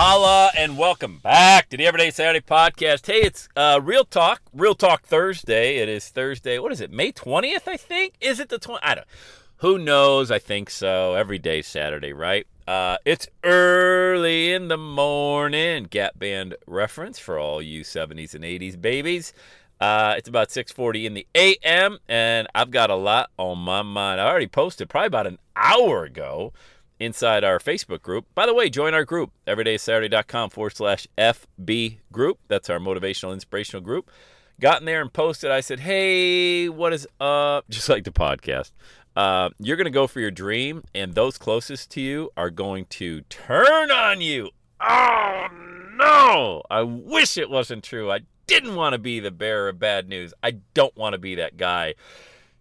Holla and welcome back to the Everyday Saturday podcast. Hey, it's uh, Real Talk, Real Talk Thursday. It is Thursday. What is it? May twentieth, I think. Is it the 20th? I don't. Who knows? I think so. Every day Saturday, right? Uh, it's early in the morning. Gap Band reference for all you 70s and 80s babies. Uh, it's about 6:40 in the a.m. and I've got a lot on my mind. I already posted probably about an hour ago inside our Facebook group. By the way, join our group, everydaysaturday.com forward slash FB group. That's our motivational, inspirational group. Got in there and posted. I said, hey, what is up? Just like the podcast. Uh, you're going to go for your dream, and those closest to you are going to turn on you. Oh, no. I wish it wasn't true. I didn't want to be the bearer of bad news. I don't want to be that guy,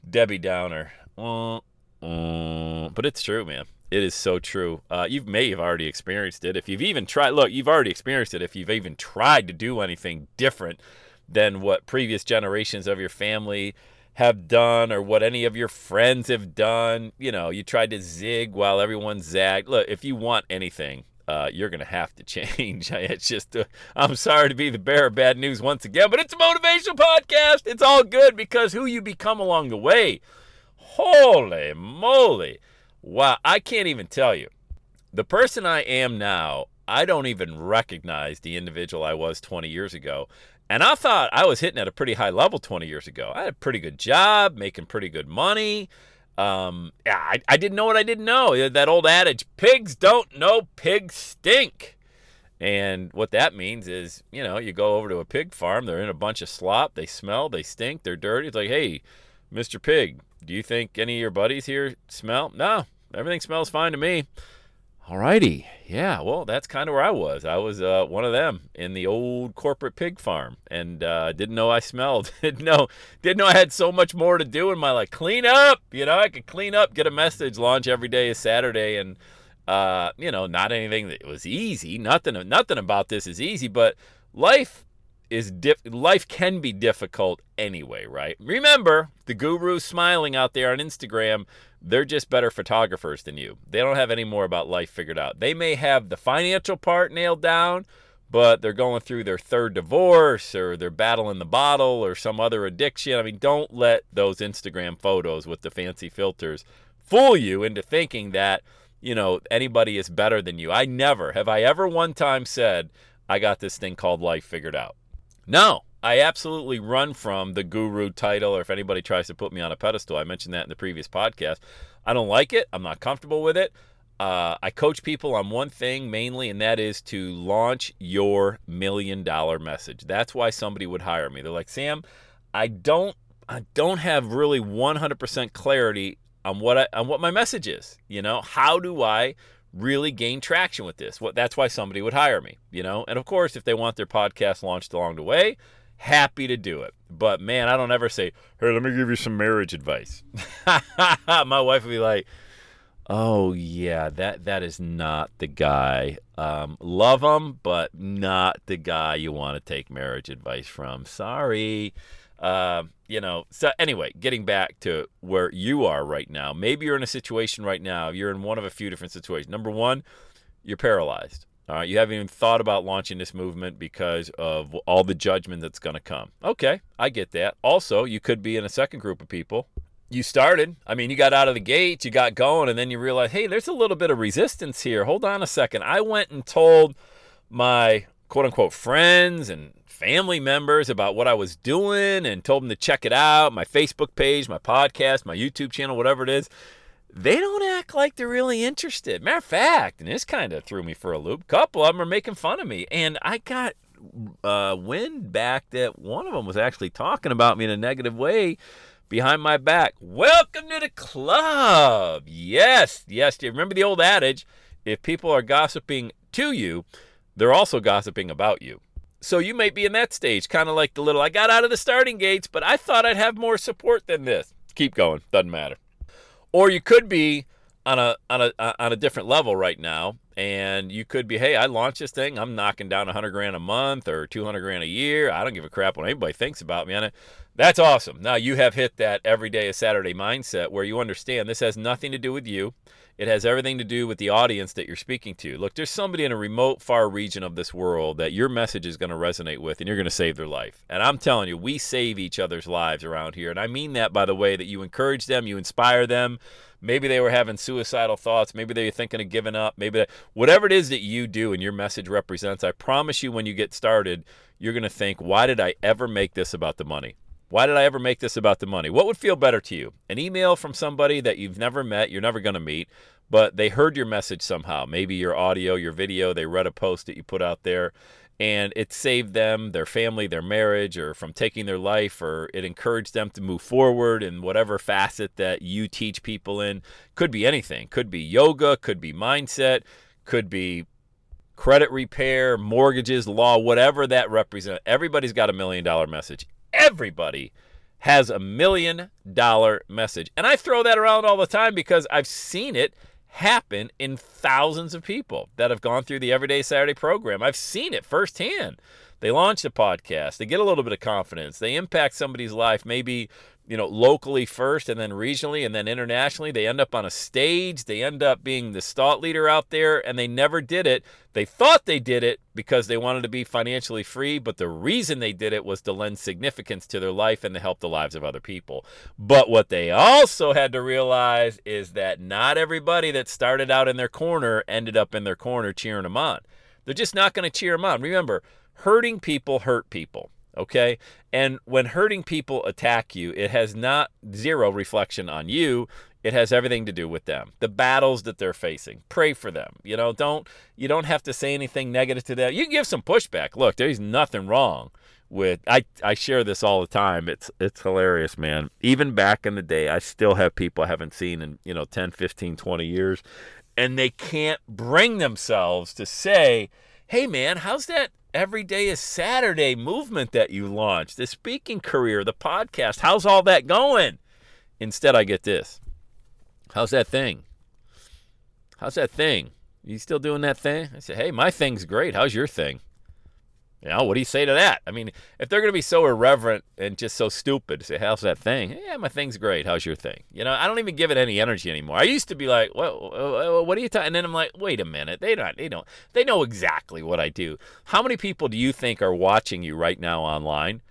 Debbie Downer. Uh, uh, but it's true, man. It is so true. Uh, you may have already experienced it. If you've even tried, look, you've already experienced it. If you've even tried to do anything different than what previous generations of your family have done or what any of your friends have done, you know, you tried to zig while everyone zagged. Look, if you want anything, uh, you're going to have to change. it's just, uh, I'm sorry to be the bearer of bad news once again, but it's a motivational podcast. It's all good because who you become along the way. Holy moly. Wow, I can't even tell you. The person I am now, I don't even recognize the individual I was 20 years ago. And I thought I was hitting at a pretty high level 20 years ago. I had a pretty good job, making pretty good money. Um, I, I didn't know what I didn't know. That old adage, pigs don't know pigs stink. And what that means is, you know, you go over to a pig farm, they're in a bunch of slop, they smell, they stink, they're dirty. It's like, hey, Mr. Pig, do you think any of your buddies here smell? No, everything smells fine to me. All righty. yeah. Well, that's kind of where I was. I was uh, one of them in the old corporate pig farm, and uh, didn't know I smelled. didn't know, didn't know I had so much more to do in my life. Clean up, you know. I could clean up, get a message, launch every day is Saturday, and uh, you know, not anything that was easy. Nothing, nothing about this is easy, but life is life can be difficult anyway, right? Remember, the gurus smiling out there on Instagram, they're just better photographers than you. They don't have any more about life figured out. They may have the financial part nailed down, but they're going through their third divorce or they're battling the bottle or some other addiction. I mean, don't let those Instagram photos with the fancy filters fool you into thinking that, you know, anybody is better than you. I never have I ever one time said I got this thing called life figured out. No, I absolutely run from the guru title, or if anybody tries to put me on a pedestal, I mentioned that in the previous podcast. I don't like it. I'm not comfortable with it. Uh, I coach people on one thing mainly, and that is to launch your million dollar message. That's why somebody would hire me. They're like, Sam, I don't, I don't have really 100% clarity on what I, on what my message is. You know, how do I really gain traction with this. What that's why somebody would hire me, you know. And of course, if they want their podcast launched along the way, happy to do it. But man, I don't ever say, "Hey, let me give you some marriage advice." My wife would be like, "Oh yeah, that that is not the guy. Um, love him, but not the guy you want to take marriage advice from. Sorry." Uh, you know, so anyway, getting back to where you are right now. Maybe you're in a situation right now. You're in one of a few different situations. Number one, you're paralyzed. All right, you haven't even thought about launching this movement because of all the judgment that's going to come. Okay, I get that. Also, you could be in a second group of people. You started, I mean, you got out of the gate, you got going, and then you realize, hey, there's a little bit of resistance here. Hold on a second. I went and told my quote unquote friends and family members about what I was doing and told them to check it out, my Facebook page, my podcast, my YouTube channel, whatever it is, they don't act like they're really interested. Matter of fact, and this kind of threw me for a loop. A couple of them are making fun of me, and I got uh, wind back that one of them was actually talking about me in a negative way behind my back. Welcome to the club. Yes, yes. Do you remember the old adage? If people are gossiping to you, they're also gossiping about you. So you may be in that stage, kind of like the little I got out of the starting gates, but I thought I'd have more support than this. Keep going, doesn't matter. Or you could be on a on a on a different level right now and you could be hey i launched this thing i'm knocking down 100 grand a month or 200 grand a year i don't give a crap what anybody thinks about me on it that's awesome now you have hit that every day is saturday mindset where you understand this has nothing to do with you it has everything to do with the audience that you're speaking to. Look, there's somebody in a remote, far region of this world that your message is going to resonate with, and you're going to save their life. And I'm telling you, we save each other's lives around here. And I mean that by the way that you encourage them, you inspire them. Maybe they were having suicidal thoughts. Maybe they were thinking of giving up. Maybe that, whatever it is that you do and your message represents, I promise you, when you get started, you're going to think, why did I ever make this about the money? Why did I ever make this about the money? What would feel better to you? An email from somebody that you've never met, you're never going to meet, but they heard your message somehow. Maybe your audio, your video, they read a post that you put out there and it saved them, their family, their marriage, or from taking their life, or it encouraged them to move forward in whatever facet that you teach people in. Could be anything. Could be yoga, could be mindset, could be credit repair, mortgages, law, whatever that represents. Everybody's got a million dollar message everybody has a million dollar message. And I throw that around all the time because I've seen it happen in thousands of people that have gone through the Everyday Saturday program. I've seen it firsthand. They launch a podcast, they get a little bit of confidence, they impact somebody's life, maybe you know, locally first and then regionally and then internationally. They end up on a stage. They end up being the thought leader out there, and they never did it. They thought they did it because they wanted to be financially free, but the reason they did it was to lend significance to their life and to help the lives of other people. But what they also had to realize is that not everybody that started out in their corner ended up in their corner cheering them on. They're just not going to cheer them on. Remember, hurting people hurt people okay? And when hurting people attack you, it has not zero reflection on you. It has everything to do with them. The battles that they're facing. Pray for them. You know, don't you don't have to say anything negative to them. You can give some pushback. Look, there's nothing wrong with I, I share this all the time. It's it's hilarious, man. Even back in the day, I still have people I haven't seen in, you know, 10, 15, 20 years and they can't bring themselves to say, "Hey man, how's that Every day is Saturday movement that you launched, the speaking career, the podcast. How's all that going? Instead, I get this. How's that thing? How's that thing? You still doing that thing? I say, hey, my thing's great. How's your thing? You know, what do you say to that? I mean, if they're going to be so irreverent and just so stupid, say, how's that thing? Yeah, my thing's great. How's your thing? You know, I don't even give it any energy anymore. I used to be like, well, what are you talking? And then I'm like, wait a minute. They don't, they don't, they know exactly what I do. How many people do you think are watching you right now online?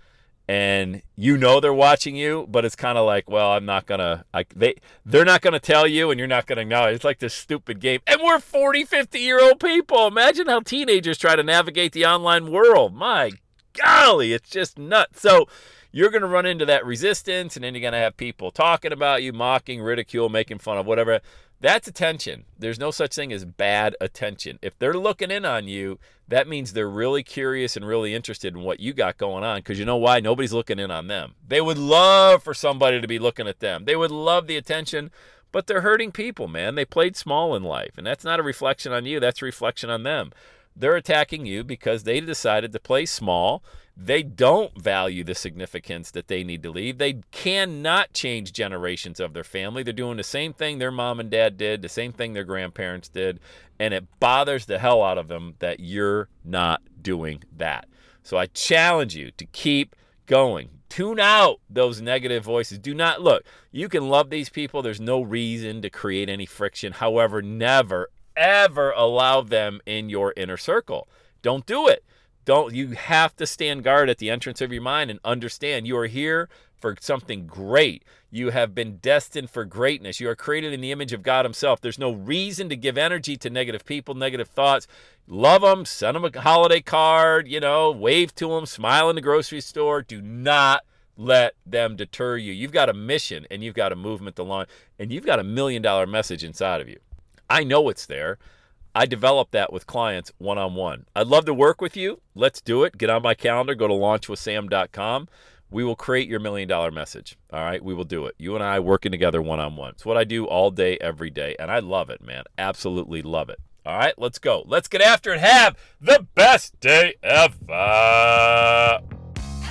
And you know they're watching you, but it's kind of like, well, I'm not gonna, they, they're not gonna tell you, and you're not gonna know. It's like this stupid game, and we're 40, 50 year old people. Imagine how teenagers try to navigate the online world. My golly, it's just nuts. So you're gonna run into that resistance, and then you're gonna have people talking about you, mocking, ridicule, making fun of whatever. That's attention. There's no such thing as bad attention. If they're looking in on you, that means they're really curious and really interested in what you got going on because you know why? Nobody's looking in on them. They would love for somebody to be looking at them. They would love the attention, but they're hurting people, man. They played small in life, and that's not a reflection on you, that's a reflection on them. They're attacking you because they decided to play small they don't value the significance that they need to leave. They cannot change generations of their family. They're doing the same thing their mom and dad did, the same thing their grandparents did, and it bothers the hell out of them that you're not doing that. So I challenge you to keep going. Tune out those negative voices. Do not look. You can love these people. There's no reason to create any friction. However, never, ever allow them in your inner circle. Don't do it don't you have to stand guard at the entrance of your mind and understand you are here for something great. You have been destined for greatness. You are created in the image of God Himself. There's no reason to give energy to negative people, negative thoughts. Love them, send them a holiday card, you know, wave to them, smile in the grocery store. Do not let them deter you. You've got a mission and you've got a movement to launch, and you've got a million dollar message inside of you. I know it's there. I develop that with clients one on one. I'd love to work with you. Let's do it. Get on my calendar, go to launchwithsam.com. We will create your million dollar message. All right, we will do it. You and I working together one on one. It's what I do all day, every day, and I love it, man. Absolutely love it. All right, let's go. Let's get after it. Have the best day ever.